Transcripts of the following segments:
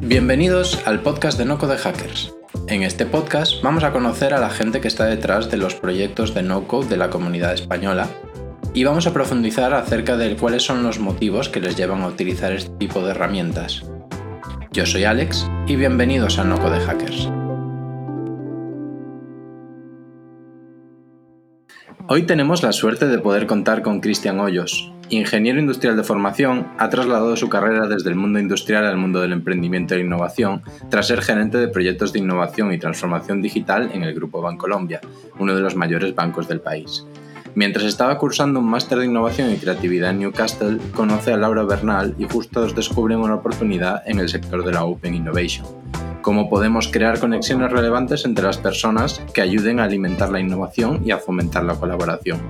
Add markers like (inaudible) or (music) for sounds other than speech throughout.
Bienvenidos al podcast de No Code Hackers. En este podcast vamos a conocer a la gente que está detrás de los proyectos de no code de la comunidad española y vamos a profundizar acerca de cuáles son los motivos que les llevan a utilizar este tipo de herramientas. Yo soy Alex y bienvenidos a No Code Hackers. Hoy tenemos la suerte de poder contar con Cristian Hoyos, ingeniero industrial de formación, ha trasladado su carrera desde el mundo industrial al mundo del emprendimiento e innovación tras ser gerente de proyectos de innovación y transformación digital en el Grupo Bancolombia, uno de los mayores bancos del país. Mientras estaba cursando un máster de innovación y creatividad en Newcastle, conoce a Laura Bernal y justos descubren una oportunidad en el sector de la Open Innovation cómo podemos crear conexiones relevantes entre las personas que ayuden a alimentar la innovación y a fomentar la colaboración.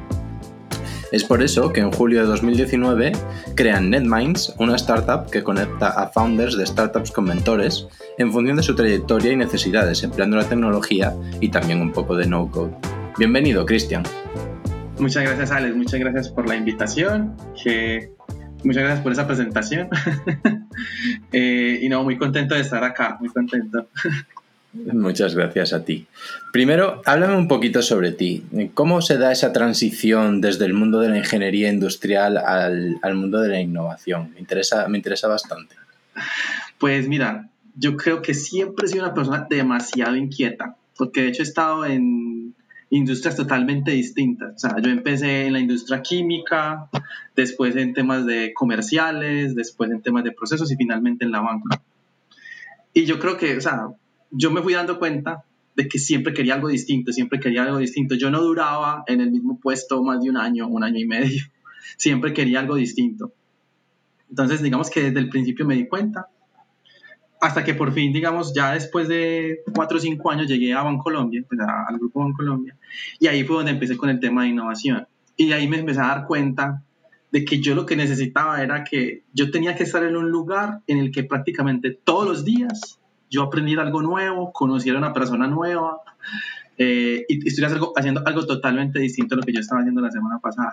Es por eso que en julio de 2019 crean NetMinds, una startup que conecta a founders de startups con mentores en función de su trayectoria y necesidades, empleando la tecnología y también un poco de no-code. Bienvenido, Cristian. Muchas gracias, Alex. Muchas gracias por la invitación. Muchas gracias por esa presentación. (laughs) Eh, y no, muy contento de estar acá, muy contento. (laughs) Muchas gracias a ti. Primero, háblame un poquito sobre ti. ¿Cómo se da esa transición desde el mundo de la ingeniería industrial al, al mundo de la innovación? Me interesa, me interesa bastante. Pues mira, yo creo que siempre he sido una persona demasiado inquieta, porque de hecho he estado en industrias totalmente distintas. O sea, yo empecé en la industria química, después en temas de comerciales, después en temas de procesos y finalmente en la banca. Y yo creo que, o sea, yo me fui dando cuenta de que siempre quería algo distinto, siempre quería algo distinto. Yo no duraba en el mismo puesto más de un año, un año y medio. (laughs) Siempre quería algo distinto. Entonces, digamos que desde el principio me di cuenta hasta que por fin, digamos, ya después de cuatro o cinco años llegué a Bancolombia, pues al grupo Bancolombia, y ahí fue donde empecé con el tema de innovación. Y ahí me empecé a dar cuenta de que yo lo que necesitaba era que yo tenía que estar en un lugar en el que prácticamente todos los días yo aprendiera algo nuevo, conociera a una persona nueva eh, y estuviera haciendo algo totalmente distinto a lo que yo estaba haciendo la semana pasada.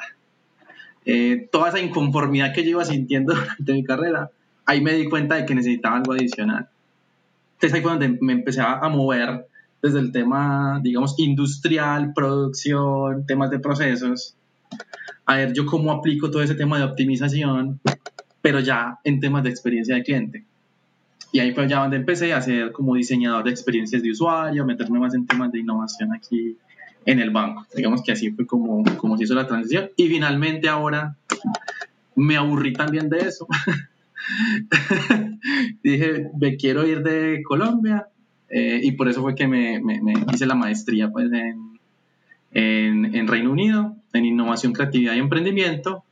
Eh, toda esa inconformidad que yo iba sintiendo (laughs) durante mi carrera, ahí me di cuenta de que necesitaba algo adicional. Entonces ahí fue donde me empecé a mover desde el tema, digamos, industrial, producción, temas de procesos. A ver, yo cómo aplico todo ese tema de optimización, pero ya en temas de experiencia de cliente. Y ahí fue ya donde empecé a ser como diseñador de experiencias de usuario, meterme más en temas de innovación aquí en el banco. Digamos que así fue como, como se hizo la transición. Y finalmente ahora me aburrí también de eso. (laughs) dije, me quiero ir de Colombia eh, y por eso fue que me, hice la maestría pues, en, en, Reino Unido, en innovación, creatividad y emprendimiento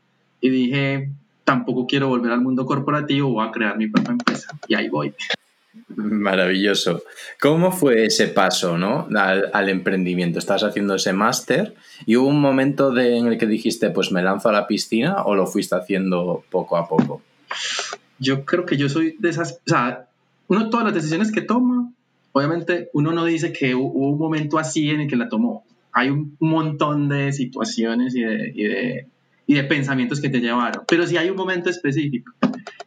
y dije, tampoco quiero volver al mundo corporativo, voy a crear mi propia empresa y ahí voy. Maravilloso. ¿Cómo fue ese paso ¿no? al, emprendimiento? ¿Estás haciendo ese máster y hubo un momento de, en el que dijiste, pues me lanzo a la piscina o lo fuiste haciendo poco a poco? yo creo que yo soy de esas, o sea, uno todas las decisiones que toma, obviamente uno no dice que hubo un momento así en el que la tomó. Hay un montón de situaciones y de, y de, y de pensamientos que te llevaron, pero sí hay un momento específico.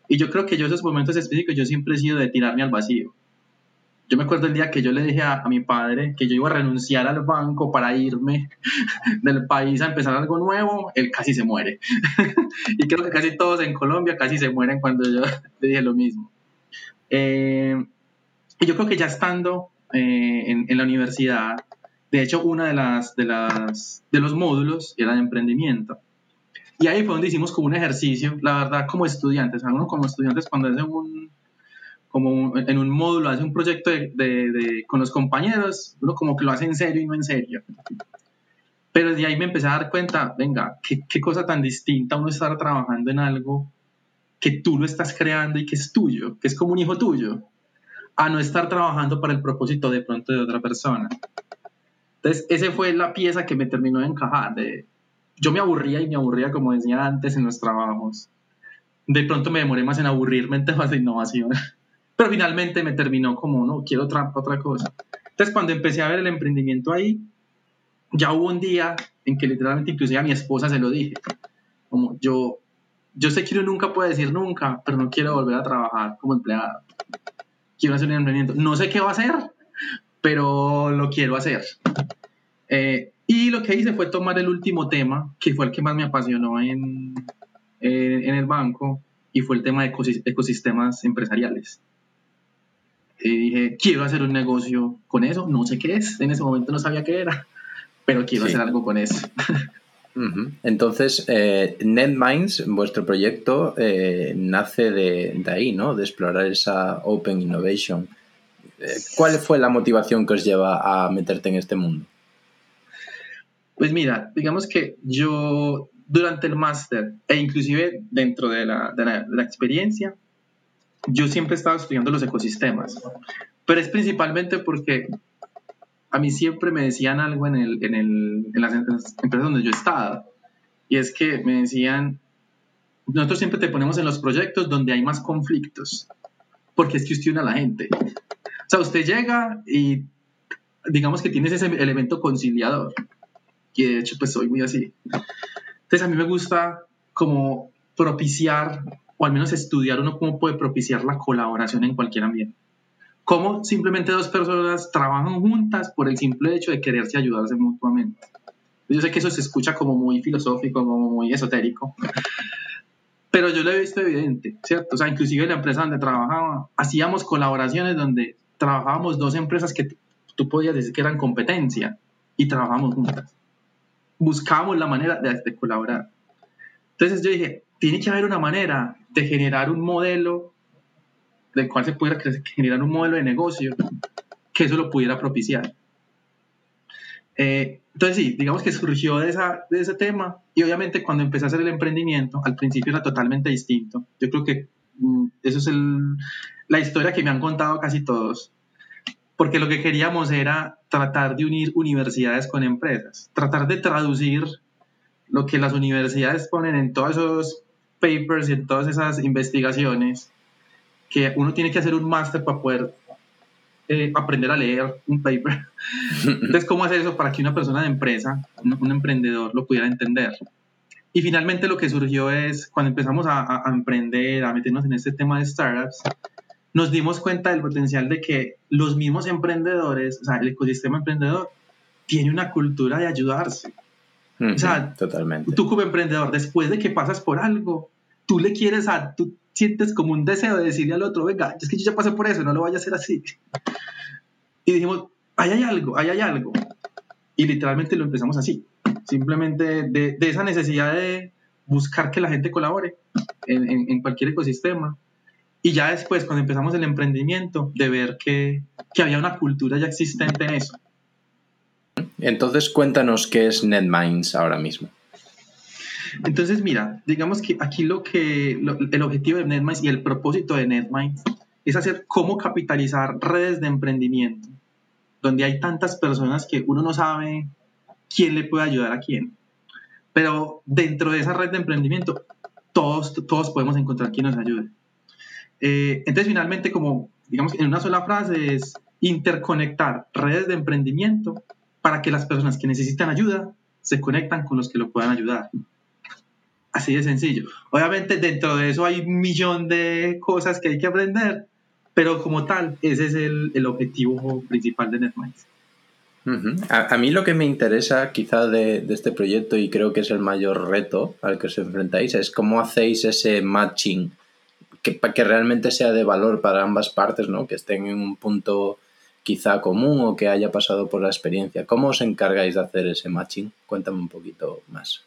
Y yo creo que yo esos momentos específicos yo siempre he sido de tirarme al vacío. Yo me acuerdo el día que yo le dije a, mi padre que yo iba a renunciar al banco para irme (laughs) del país a empezar algo nuevo, él casi se muere. (laughs) y creo que casi todos en Colombia casi se mueren cuando yo (laughs) le dije lo mismo. Eh, y yo creo que ya estando eh, en, en, la universidad, de hecho, una de las, de las de los módulos era de emprendimiento. Y ahí fue donde hicimos como un ejercicio, la verdad, como estudiantes, uno como estudiantes cuando hacen un, como en un módulo, hace un proyecto de, de, con los compañeros, uno como que lo hace en serio y no en serio. Pero de ahí me empecé a dar cuenta, venga, qué, qué cosa tan distinta uno estar trabajando en algo que tú lo estás creando y que es tuyo, que es como un hijo tuyo, a no estar trabajando para el propósito de pronto de otra persona. Entonces, esa fue la pieza que me terminó de encajar. De, yo me aburría y me aburría, como decía antes, en los trabajos. De pronto me demoré más en aburrirme en temas de innovación. (laughs) Pero finalmente me terminó como, no, quiero otra, otra cosa. Entonces, cuando empecé a ver el emprendimiento ahí, ya hubo un día en que literalmente inclusive a mi esposa se lo dije, como yo yo sé que uno nunca puede decir nunca, pero no quiero volver a trabajar como empleado. Quiero hacer un emprendimiento. No sé qué va a hacer, pero lo quiero hacer. Eh, y lo que hice fue tomar el último tema, que fue el que más me apasionó en, eh, en el banco, y fue el tema de ecosistemas empresariales. Y dije, quiero hacer un negocio con eso, no sé qué es, en ese momento no sabía qué era, pero quiero hacer algo con eso. (laughs) Entonces, eh, NetMinds, vuestro proyecto, eh, nace de, ahí, ¿no? De explorar esa Open Innovation. Eh, ¿Cuál fue la motivación que os lleva a meterte en este mundo? Pues mira, digamos que yo durante el máster e inclusive dentro de la, experiencia, yo siempre estaba estudiando los ecosistemas, pero es principalmente porque a mí siempre me decían algo en, el, en, el, en las empresas donde yo estaba, y es que me decían, nosotros siempre te ponemos en los proyectos donde hay más conflictos, porque es que usted une a la gente. O sea, usted llega y digamos que tienes ese elemento conciliador, que de hecho pues soy muy así. Entonces a mí me gusta como propiciar, o al menos estudiar uno cómo puede propiciar la colaboración en cualquier ambiente. Cómo simplemente dos personas trabajan juntas por el simple hecho de quererse ayudarse mutuamente. Yo sé que eso se escucha como muy filosófico, como muy esotérico, pero yo lo he visto evidente, ¿cierto? O sea, inclusive en la empresa donde trabajaba, hacíamos colaboraciones donde trabajábamos dos empresas que tú podías decir que eran competencia y trabajábamos juntas buscábamos la manera de, colaborar. Entonces yo dije, tiene que haber una manera de generar un modelo del cual se pudiera generar un modelo de negocio que eso lo pudiera propiciar. Eh, entonces sí, digamos que surgió de, ese tema y obviamente cuando empecé a hacer el emprendimiento, al principio era totalmente distinto. Yo creo que mm, eso es la historia que me han contado casi todos porque lo que queríamos era tratar de unir universidades con empresas, tratar de traducir lo que las universidades ponen en todos esos papers y en todas esas investigaciones, que uno tiene que hacer un máster para poder eh, aprender a leer un paper. (laughs) Entonces, ¿cómo hacer eso para que una persona de empresa, un, emprendedor, lo pudiera entender? Y finalmente lo que surgió es, cuando empezamos a, a emprender, a meternos en este tema de startups, nos dimos cuenta del potencial de que los mismos emprendedores, o sea, el ecosistema emprendedor, tiene una cultura de ayudarse. o sea, totalmente. Tú como emprendedor, después de que pasas por algo, tú le quieres a, tú sientes como un deseo de decirle al otro, venga, es que yo ya pasé por eso, no lo vaya a hacer así. Y dijimos, ahí hay algo, ahí hay algo. Y literalmente lo empezamos así, simplemente de, de esa necesidad de buscar que la gente colabore en, en, en cualquier ecosistema y ya después, cuando empezamos el emprendimiento, de ver que, que había una cultura ya existente en eso. Entonces, cuéntanos qué es NetMinds ahora mismo. Entonces, mira, digamos que aquí lo que el objetivo de NetMinds y el propósito de NetMinds es hacer cómo capitalizar redes de emprendimiento, donde hay tantas personas que uno no sabe quién le puede ayudar a quién. Pero dentro de esa red de emprendimiento, todos, todos podemos encontrar quien nos ayude. Eh, entonces, finalmente, como digamos en una sola frase, es interconectar redes de emprendimiento para que las personas que necesitan ayuda se conectan con los que lo puedan ayudar. Así de sencillo. Obviamente dentro de eso hay un millón de cosas que hay que aprender, pero como tal, ese es el, objetivo principal de NetMinds. a, mí lo que me interesa quizá de, de, este proyecto y creo que es el mayor reto al que os enfrentáis es cómo hacéis ese matching que, que realmente sea de valor para ambas partes, ¿no? Que estén en un punto quizá común o que haya pasado por la experiencia. ¿Cómo os encargáis de hacer ese matching? Cuéntame un poquito más.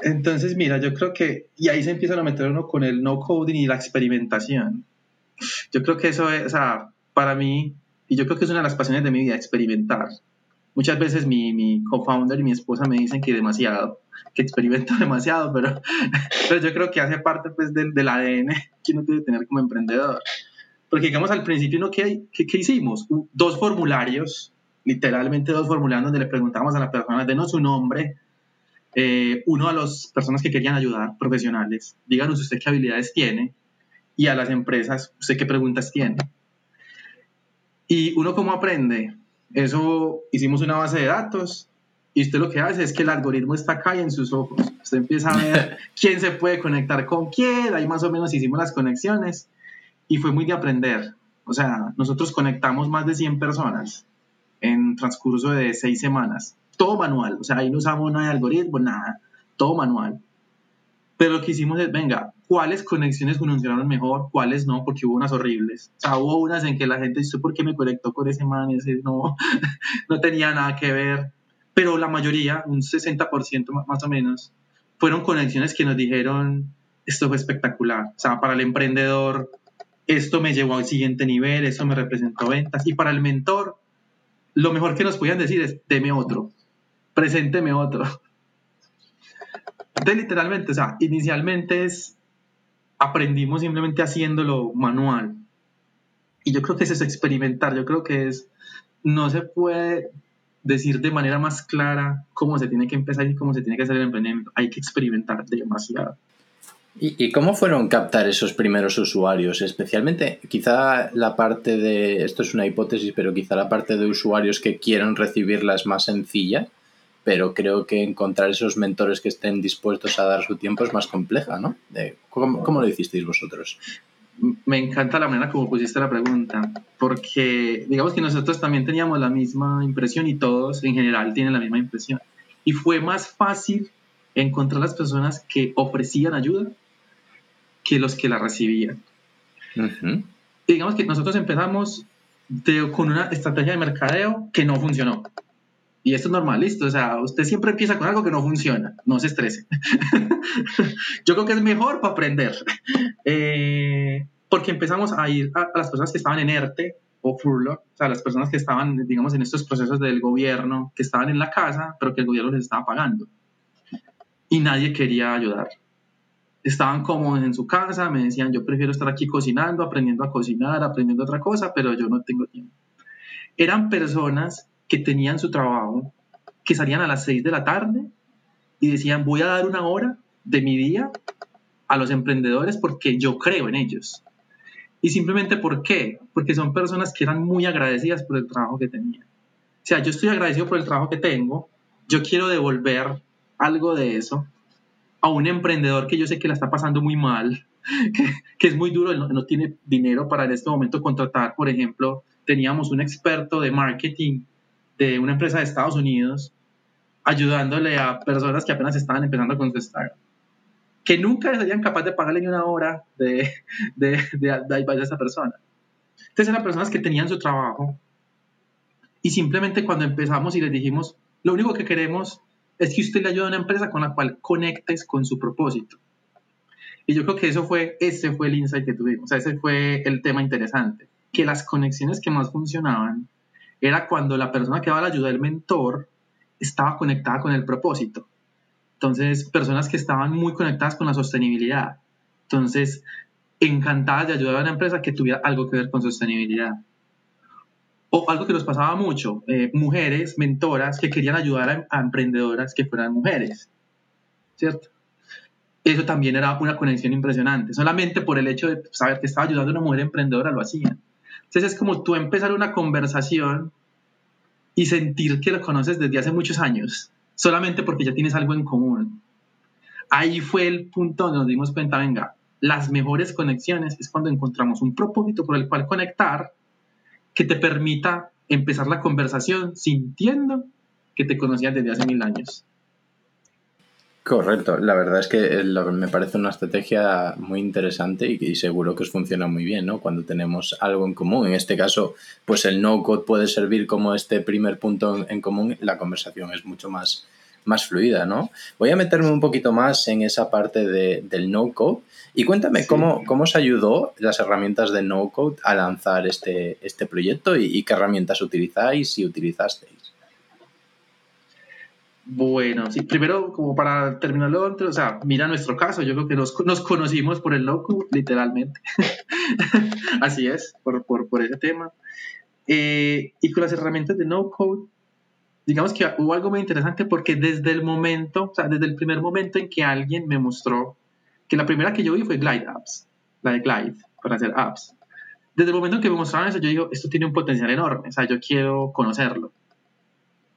Entonces, mira, yo creo que, y ahí se empieza a meter uno con el no coding y la experimentación. Yo creo que eso es, o sea, para mí, y yo creo que es una de las pasiones de mi vida, experimentar. Muchas veces mi, mi co-founder y mi esposa me dicen que demasiado, que experimento (laughs) demasiado, pero, pero yo creo que hace parte pues del, del ADN que uno debe tener como emprendedor. Porque digamos al principio, ¿no? ¿qué, hicimos? Dos formularios, literalmente dos formularios donde le preguntamos a la persona, denos su nombre, eh, uno a las personas que querían ayudar, profesionales, díganos usted qué habilidades tiene, y a las empresas, usted qué preguntas tiene. Y uno cómo aprende. Eso hicimos una base de datos Y usted lo que hace es que el algoritmo está acá y en sus ojos. Usted empieza a ver (laughs) quién se puede conectar con quién, ahí más o menos hicimos las conexiones y fue muy de aprender. O sea, nosotros conectamos más de 100 personas en transcurso de seis semanas. Todo manual, o sea, ahí no usamos nada de algoritmo, nada, todo manual. Pero lo que hicimos es, venga, ¿cuáles conexiones funcionaron mejor? ¿Cuáles no? Porque hubo unas horribles. O sea, hubo unas en que la gente dice, ¿por qué me conectó con ese man? Ese no, (laughs) no tenía nada que ver. Pero la mayoría, un 60% más o menos, fueron conexiones que nos dijeron, esto fue espectacular. O sea, para el emprendedor, esto me llevó al siguiente nivel, eso me representó ventas. Y para el mentor, lo mejor que nos podían decir es, deme otro, presénteme otro. (laughs) Entonces, literalmente, o sea, inicialmente es, aprendimos simplemente haciéndolo manual. Y yo creo que eso es experimentar, yo creo que es, no se puede decir de manera más clara cómo se tiene que empezar y cómo se tiene que hacer el emprendimiento. Hay que experimentar demasiado. ¿Y, cómo fueron captar esos primeros usuarios? Especialmente, quizá la parte de, esto es una hipótesis, pero quizá la parte de usuarios que quieran recibirla es más sencilla, pero creo que encontrar esos mentores que estén dispuestos a dar su tiempo es más compleja, ¿no? ¿cómo, lo hicisteis vosotros? Me encanta la manera como pusiste la pregunta, porque digamos que nosotros también teníamos la misma impresión y todos en general tienen la misma impresión. Y fue más fácil encontrar las personas que ofrecían ayuda que los que la recibían. digamos que nosotros empezamos con una estrategia de mercadeo que no funcionó. Y esto es normal, listo. O sea, usted siempre empieza con algo que no funciona. No se estrese. (laughs) Yo creo que es mejor para aprender. (laughs) Eh, porque empezamos a ir a, las personas que estaban en ERTE o furlough, o sea, las personas que estaban, digamos, en estos procesos del gobierno, que estaban en la casa, pero que el gobierno les estaba pagando. Y nadie quería ayudar estaban cómodos en su casa, me decían, yo prefiero estar aquí cocinando, aprendiendo a cocinar, aprendiendo otra cosa, pero yo no tengo tiempo. Eran personas que tenían su trabajo, que salían a las 6 de la tarde y decían, voy a dar una hora de mi día a los emprendedores porque yo creo en ellos. Y simplemente ¿por qué? Porque son personas que eran muy agradecidas por el trabajo que tenían. O sea, yo estoy agradecido por el trabajo que tengo, yo quiero devolver algo de eso a un emprendedor que yo sé que la está pasando muy mal, (laughs) que, es muy duro, no, no, tiene dinero para en este momento contratar, por ejemplo, teníamos un experto de marketing de una empresa de Estados Unidos ayudándole a personas que apenas estaban empezando con su startup, que nunca serían capaces de pagarle ni una hora de, de, de, de esa persona. Entonces eran personas que tenían su trabajo y simplemente cuando empezamos y les dijimos, lo único que queremos es que usted le ayuda a una empresa con la cual conectes con su propósito. Y yo creo que eso fue, ese fue el insight que tuvimos, o sea, ese fue el tema interesante, que las conexiones que más funcionaban era cuando la persona que daba la ayuda del mentor estaba conectada con el propósito. Entonces, personas que estaban muy conectadas con la sostenibilidad. Entonces, encantadas de ayudar a una empresa que tuviera algo que ver con sostenibilidad o algo que nos pasaba mucho, eh, mujeres, mentoras que querían ayudar a, emprendedoras que fueran mujeres, ¿cierto? Eso también era una conexión impresionante, solamente por el hecho de saber que estaba ayudando a una mujer emprendedora lo hacían. Entonces es como tú empezar una conversación y sentir que lo conoces desde hace muchos años, solamente porque ya tienes algo en común. Ahí fue el punto donde nos dimos cuenta, venga, las mejores conexiones es cuando encontramos un propósito por el cual conectar que te permita empezar la conversación sintiendo que te conocían desde hace mil años. Correcto, la verdad es que me parece una estrategia muy interesante y, seguro que os funciona muy bien, ¿no? Cuando tenemos algo en común. En este caso, pues el no-code puede servir como este primer punto en, común, la conversación es mucho más, más fluida, ¿no? Voy a meterme un poquito más en esa parte del no-code y cuéntame cómo, cómo os ayudó las herramientas de no-code a lanzar este, este proyecto y, qué herramientas utilizáis si utilizasteis. Bueno, sí, primero, como para terminarlo, o sea, mira nuestro caso, yo creo que nos, nos conocimos por el no-code, literalmente. (laughs) Así es, por, por, por ese tema. Eh, y con las herramientas de no-code, digamos que hubo algo muy interesante porque desde el momento, o sea, desde el primer momento en que alguien me mostró, que la primera que yo vi fue Glide Apps, la de Glide, para hacer apps. Desde el momento en que me mostraron eso, yo digo, esto tiene un potencial enorme, o sea, yo quiero conocerlo.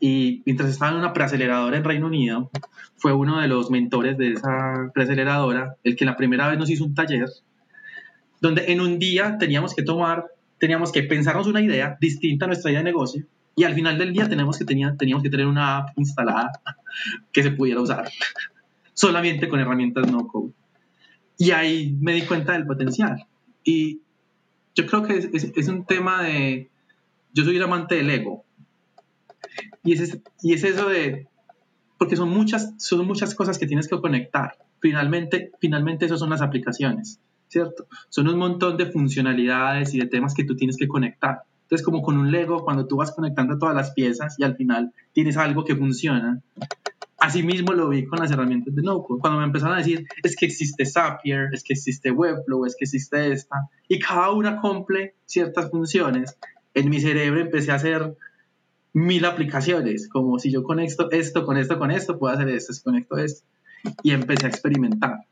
Y mientras estaba en una preaceleradora en Reino Unido, fue uno de los mentores de esa preaceleradora, el que la primera vez nos hizo un taller, donde en un día teníamos que tomar, teníamos que pensarnos una idea distinta a nuestra idea de negocio, y al final del día tenemos que tenía, teníamos que tener una app instalada (laughs) que se pudiera usar (laughs) solamente con herramientas no code. Y ahí me di cuenta del potencial. Y yo creo que es, es, un tema de, yo soy un amante del ego. Y es, y es eso de, porque son muchas, son muchas cosas que tienes que conectar. Finalmente, finalmente eso son las aplicaciones, ¿cierto? Son un montón de funcionalidades y de temas que tú tienes que conectar. Entonces, como con un Lego, cuando tú vas conectando todas las piezas y al final tienes algo que funciona, Asimismo lo vi con las herramientas de NoCode. Cuando me empezaron a decir, es que existe Zapier, es que existe Webflow, es que existe esta, y cada una cumple ciertas funciones, en mi cerebro empecé a hacer mil aplicaciones, como si yo conecto esto con esto con esto, puedo hacer esto, si conecto esto, y empecé a experimentar.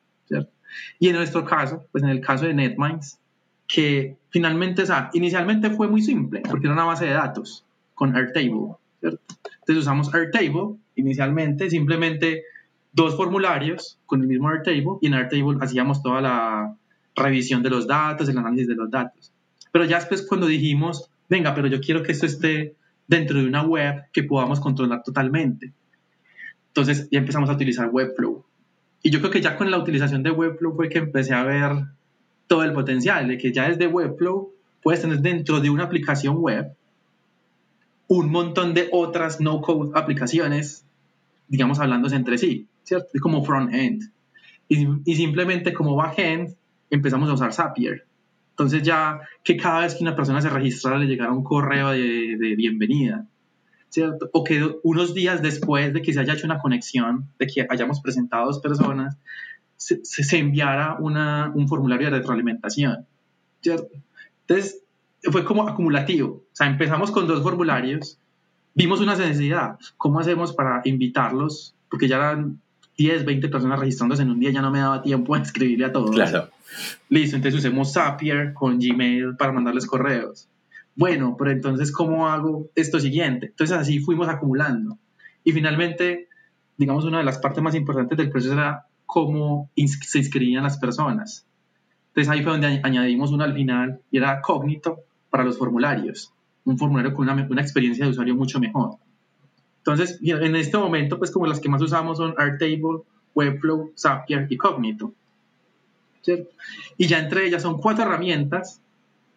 Y en nuestro caso, pues en el caso de NetMinds, que finalmente, o sea, inicialmente fue muy simple, porque era una base de datos con Airtable. Entonces usamos Airtable inicialmente, simplemente dos formularios con el mismo Airtable y en Airtable hacíamos toda la revisión de los datos, el análisis de los datos. Pero ya después cuando dijimos, venga, pero yo quiero que esto esté dentro de una web que podamos controlar totalmente. Entonces ya empezamos a utilizar Webflow. Y yo creo que ya con la utilización de Webflow fue que empecé a ver todo el potencial, de que ya desde Webflow puedes tener dentro de una aplicación web un montón de otras no-code aplicaciones, digamos, hablándose entre sí, ¿cierto? Como front-end. Y, y, simplemente como back-end empezamos a usar Zapier. Entonces ya que cada vez que una persona se registrara le llegara un correo de, de bienvenida, ¿cierto? O que unos días después de que se haya hecho una conexión, de que hayamos presentado dos personas, se, se enviara una, un formulario de retroalimentación, ¿cierto? Entonces, fue como acumulativo. O sea, empezamos con dos formularios, vimos una necesidad. ¿Cómo hacemos para invitarlos? Porque ya eran 10, 20 personas registrándose en un día, ya no me daba tiempo a (laughs) escribirle a todos. Claro. Listo, entonces usemos Zapier con Gmail para mandarles correos. Bueno, pero entonces, ¿cómo hago esto siguiente? Entonces, así fuimos acumulando. Y finalmente, digamos, una de las partes más importantes del proceso era cómo se inscribían las personas. Entonces, ahí fue donde añadimos uno al final y era Cognito, para los formularios, un formulario con una, una experiencia de usuario mucho mejor. Entonces, en este momento, pues como las que más usamos son Airtable, Webflow, Zapier y Cognito. ¿Cierto? Y ya entre ellas son cuatro herramientas,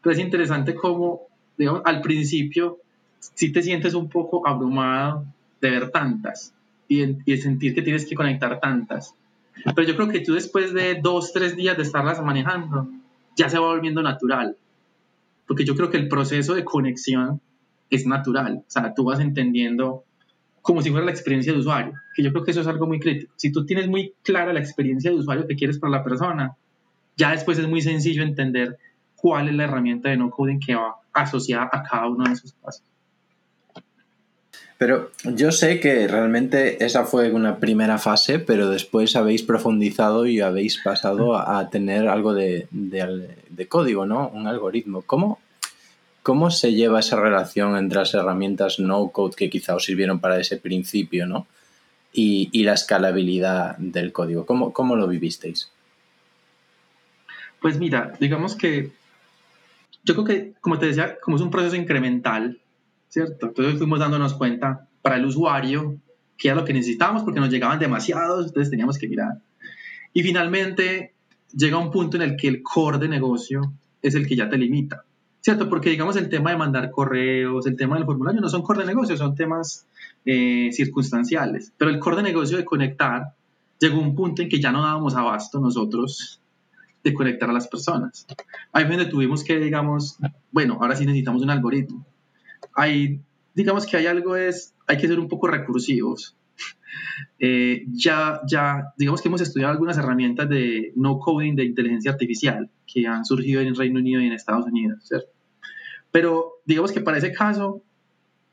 pero es interesante como, digamos, al principio, si te sientes un poco abrumado de ver tantas y, y sentir que tienes que conectar tantas. Pero yo creo que tú después de dos, tres días de estarlas manejando, ya se va volviendo natural porque yo creo que el proceso de conexión es natural, o sea, tú vas entendiendo como si fuera la experiencia de usuario, que yo creo que eso es algo muy crítico. Si tú tienes muy clara la experiencia de usuario que quieres para la persona, ya después es muy sencillo entender cuál es la herramienta de no coding que va asociada a cada uno de esos pasos. Pero yo sé que realmente esa fue una primera fase, pero después habéis profundizado y habéis pasado a, tener algo de, código, ¿no? Un algoritmo. ¿Cómo, ¿Cómo se lleva esa relación entre las herramientas no-code que quizá os sirvieron para ese principio, ¿no? Y, la escalabilidad del código. ¿Cómo, ¿Cómo lo vivisteis? Pues mira, digamos que yo creo que, como te decía, como es un proceso incremental, ¿cierto? Entonces fuimos dándonos cuenta para el usuario que era lo que necesitábamos porque nos llegaban demasiados, entonces teníamos que mirar. Y finalmente llega un punto en el que el core de negocio es el que ya te limita, ¿cierto? Porque digamos el tema de mandar correos, el tema del formulario no son core de negocio, son temas eh, circunstanciales, pero el core de negocio de conectar llegó un punto en que ya no dábamos abasto nosotros de conectar a las personas. Ahí fue donde tuvimos que, digamos, bueno, ahora sí necesitamos un algoritmo hay, digamos que hay algo es, hay que ser un poco recursivos. (laughs) Eh, ya, ya, digamos que hemos estudiado algunas herramientas de no coding de inteligencia artificial que han surgido en el Reino Unido y en Estados Unidos, ¿cierto? Pero digamos que para ese caso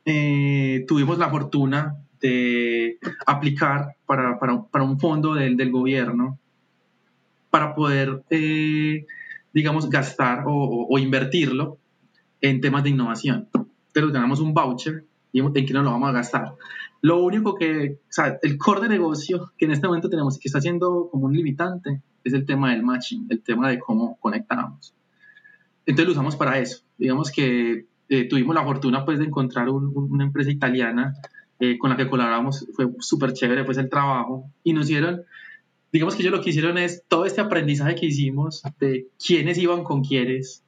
eh, tuvimos la fortuna de aplicar para, para, para un fondo del, del, gobierno para poder, eh, digamos, gastar o, o, o invertirlo en temas de innovación. Pero ganamos un voucher y en qué nos lo vamos a gastar. Lo único que, o sea, el core de negocio que en este momento tenemos y que está siendo como un limitante es el tema del matching, el tema de cómo conectamos. Entonces lo usamos para eso. Digamos que eh, tuvimos la fortuna pues de encontrar una empresa italiana eh, con la que colaboramos, fue súper chévere pues el trabajo y nos dieron, digamos que ellos lo que hicieron es todo este aprendizaje que hicimos de quiénes iban con quiénes,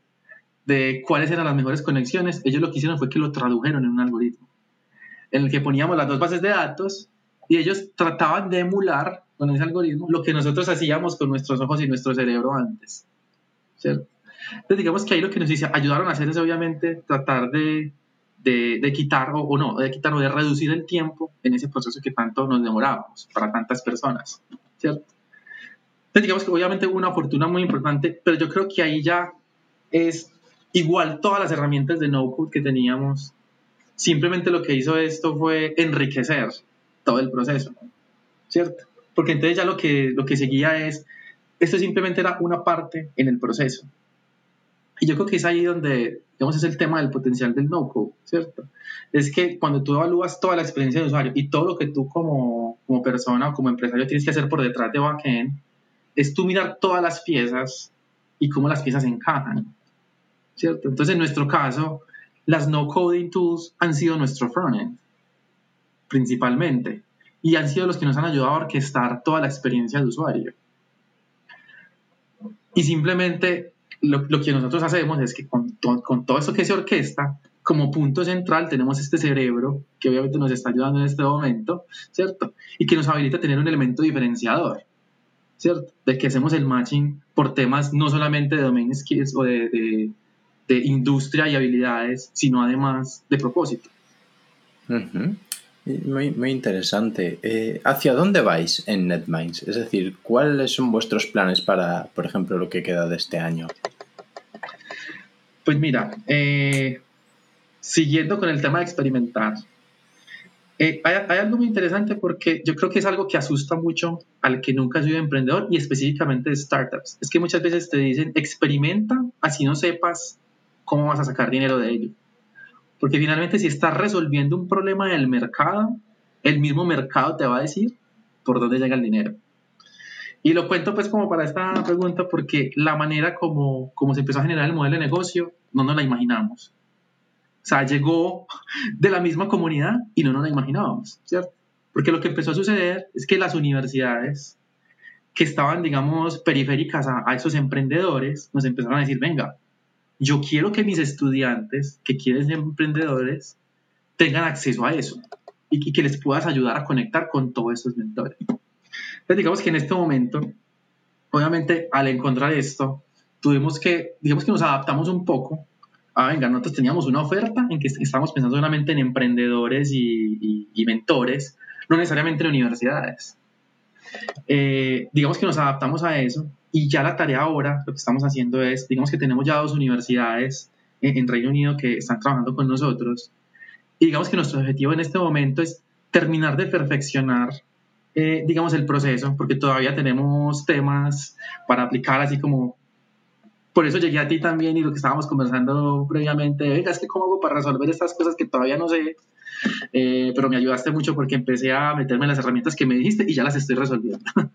de cuáles eran las mejores conexiones, ellos lo que hicieron fue que lo tradujeron en un algoritmo en el que poníamos las dos bases de datos y ellos trataban de emular con ese algoritmo lo que nosotros hacíamos con nuestros ojos y nuestro cerebro antes. ¿cierto? Entonces digamos que ahí lo que nos ayudaron a hacer es obviamente tratar de, de, de quitar o, no, de quitar o de reducir el tiempo en ese proceso que tanto nos demorábamos para tantas personas. ¿Cierto? Entonces digamos que obviamente hubo una fortuna muy importante, pero yo creo que ahí ya es igual todas las herramientas de no-code que teníamos simplemente lo que hizo esto fue enriquecer todo el proceso, ¿cierto? Porque entonces ya lo que, lo que seguía es, esto simplemente era una parte en el proceso. Y yo creo que es ahí donde, digamos, es el tema del potencial del no-code, ¿cierto? Es que cuando tú evalúas toda la experiencia de usuario y todo lo que tú como, como persona o como empresario tienes que hacer por detrás de backend, es tú mirar todas las piezas y cómo las piezas encajan, ¿cierto? Entonces, en nuestro caso, las no coding tools han sido nuestro frontend, principalmente, y han sido los que nos han ayudado a orquestar toda la experiencia de usuario. Y simplemente lo, que nosotros hacemos es que con, con todo esto que se orquesta, como punto central tenemos este cerebro que obviamente nos está ayudando en este momento, ¿cierto? Y que nos habilita a tener un elemento diferenciador, ¿cierto? De que hacemos el matching por temas no solamente de domain skills o de, de industria y habilidades, sino además de propósito. Muy, muy, interesante. Eh, ¿Hacia dónde vais en NetMinds? Es decir, ¿cuáles son vuestros planes para, por ejemplo, lo que queda de este año? Pues mira, eh, siguiendo con el tema de experimentar, eh, hay, hay, algo muy interesante porque yo creo que es algo que asusta mucho al que nunca ha sido emprendedor y específicamente de startups. Es que muchas veces te dicen, experimenta, así no sepas ¿cómo vas a sacar dinero de ello? Porque finalmente si estás resolviendo un problema del mercado, el mismo mercado te va a decir por dónde llega el dinero. Y lo cuento pues como para esta pregunta porque la manera como, como se empezó a generar el modelo de negocio no nos la imaginamos. O sea, llegó de la misma comunidad y no nos la imaginábamos, ¿cierto? Porque lo que empezó a suceder es que las universidades que estaban, digamos, periféricas a, a esos emprendedores nos empezaron a decir, venga, yo quiero que mis estudiantes que quieren ser emprendedores tengan acceso a eso y, que les puedas ayudar a conectar con todos esos mentores. Entonces, digamos que en este momento, obviamente, al encontrar esto, tuvimos que, digamos que nos adaptamos un poco. Ah, venga, nosotros teníamos una oferta en que estábamos pensando solamente en emprendedores y, y mentores, no necesariamente en universidades. Eh, digamos que nos adaptamos a eso y ya la tarea ahora, lo que estamos haciendo es, digamos que tenemos ya dos universidades en, Reino Unido que están trabajando con nosotros. Y digamos que nuestro objetivo en este momento es terminar de perfeccionar, eh, digamos, el proceso, porque todavía tenemos temas para aplicar así como por eso llegué a ti también y lo que estábamos conversando previamente, venga, es que cómo hago para resolver estas cosas que todavía no sé, eh, pero me ayudaste mucho porque empecé a meterme en las herramientas que me dijiste y ya las estoy resolviendo. (laughs)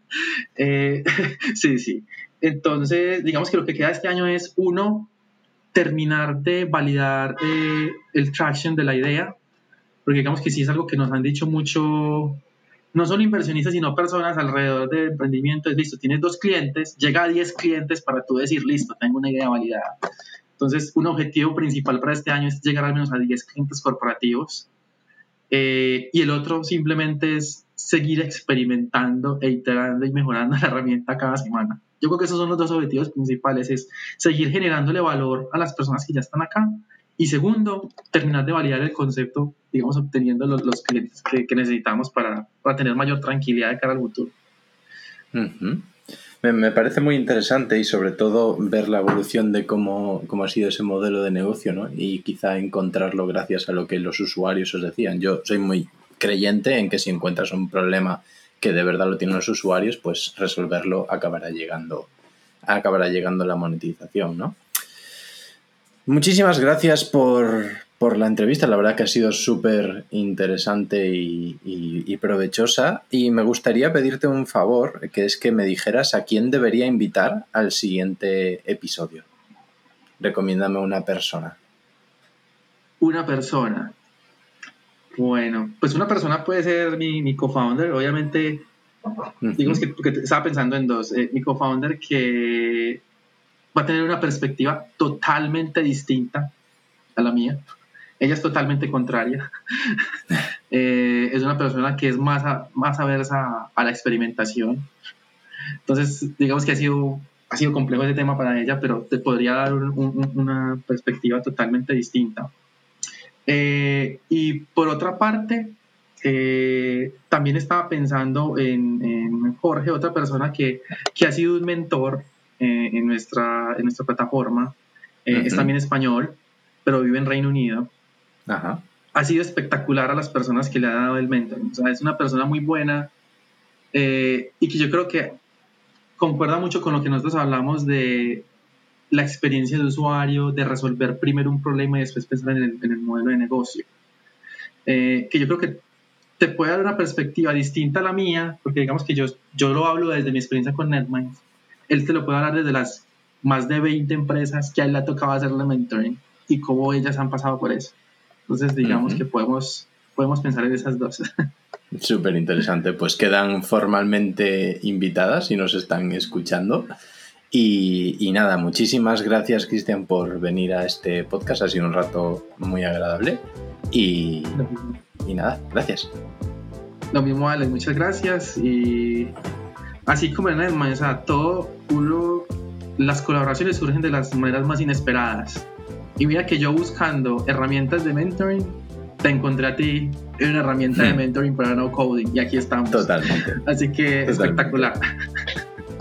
Eh, (laughs) sí, sí. Entonces, digamos que lo que queda este año es, uno, terminar de validar eh, el traction de la idea, porque digamos que sí es algo que nos han dicho mucho, no solo inversionistas, sino personas alrededor del emprendimiento, es listo, tienes dos clientes, llega a 10 clientes para tú decir, listo, tengo una idea validada. Entonces, un objetivo principal para este año es llegar al menos a 10 clientes corporativos eh, y el otro simplemente es seguir experimentando e iterando y mejorando (laughs) la herramienta cada semana. Yo creo que esos son los dos objetivos principales, es seguir generándole valor a las personas que ya están acá y segundo, terminar de validar el concepto, digamos, obteniendo los, clientes que, que necesitamos para, para, tener mayor tranquilidad de cara al futuro. Uh me, parece muy interesante y sobre todo ver la evolución de cómo, cómo, ha sido ese modelo de negocio, ¿no? Y quizá encontrarlo gracias a lo que los usuarios os decían. Yo soy muy creyente en que si encuentras un problema que de verdad lo tienen los usuarios, pues resolverlo acabará llegando, acabará llegando la monetización, ¿no? Muchísimas gracias por, por la entrevista. La verdad que ha sido súper interesante y, provechosa. Y me gustaría pedirte un favor, que es que me dijeras a quién debería invitar al siguiente episodio. Recomiéndame una persona. Una persona. Bueno, pues una persona puede ser mi, mi co-founder, obviamente. Digamos que estaba pensando en dos. Eh, mi co-founder que va a tener una perspectiva totalmente distinta a la mía. Ella es totalmente contraria. (laughs) Eh, es una persona que es más, más aversa a la experimentación. Entonces, digamos que ha sido, ha sido complejo ese tema para ella, pero te podría dar una perspectiva totalmente distinta. Eh, y por otra parte, eh, también estaba pensando en, Jorge, otra persona que, que, ha sido un mentor en, nuestra, en nuestra plataforma. Es también español, pero vive en Reino Unido. Ha sido espectacular a las personas que le ha dado el mentor. O sea, es una persona muy buena eh, y que yo creo que concuerda mucho con lo que nosotros hablamos de la experiencia de usuario, de resolver primero un problema y después pensar en el, modelo de negocio. Eh, que yo creo que te puede dar una perspectiva distinta a la mía, porque digamos que yo, yo lo hablo desde mi experiencia con NetMinds. Él te lo puede hablar desde las más de 20 empresas que a él le ha tocado hacerle mentoring y cómo ellas han pasado por eso. Entonces, digamos que podemos, podemos pensar en esas dos. (laughs) Súper interesante. Pues quedan formalmente invitadas y nos están escuchando. Y, nada, muchísimas gracias, Cristian, por venir a este podcast. Ha sido un rato muy agradable. Y, y nada, gracias. Lo mismo, Alex, muchas gracias. Y así como en el o sea, todo uno, las colaboraciones surgen de las maneras más inesperadas. Y mira que yo buscando herramientas de mentoring, te encontré a ti en una herramienta de hmm. mentoring para no coding y aquí estamos. Totalmente. (laughs) Así que espectacular.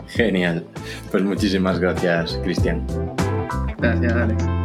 Genial. Pues muchísimas gracias, Cristian. Gracias, Alex.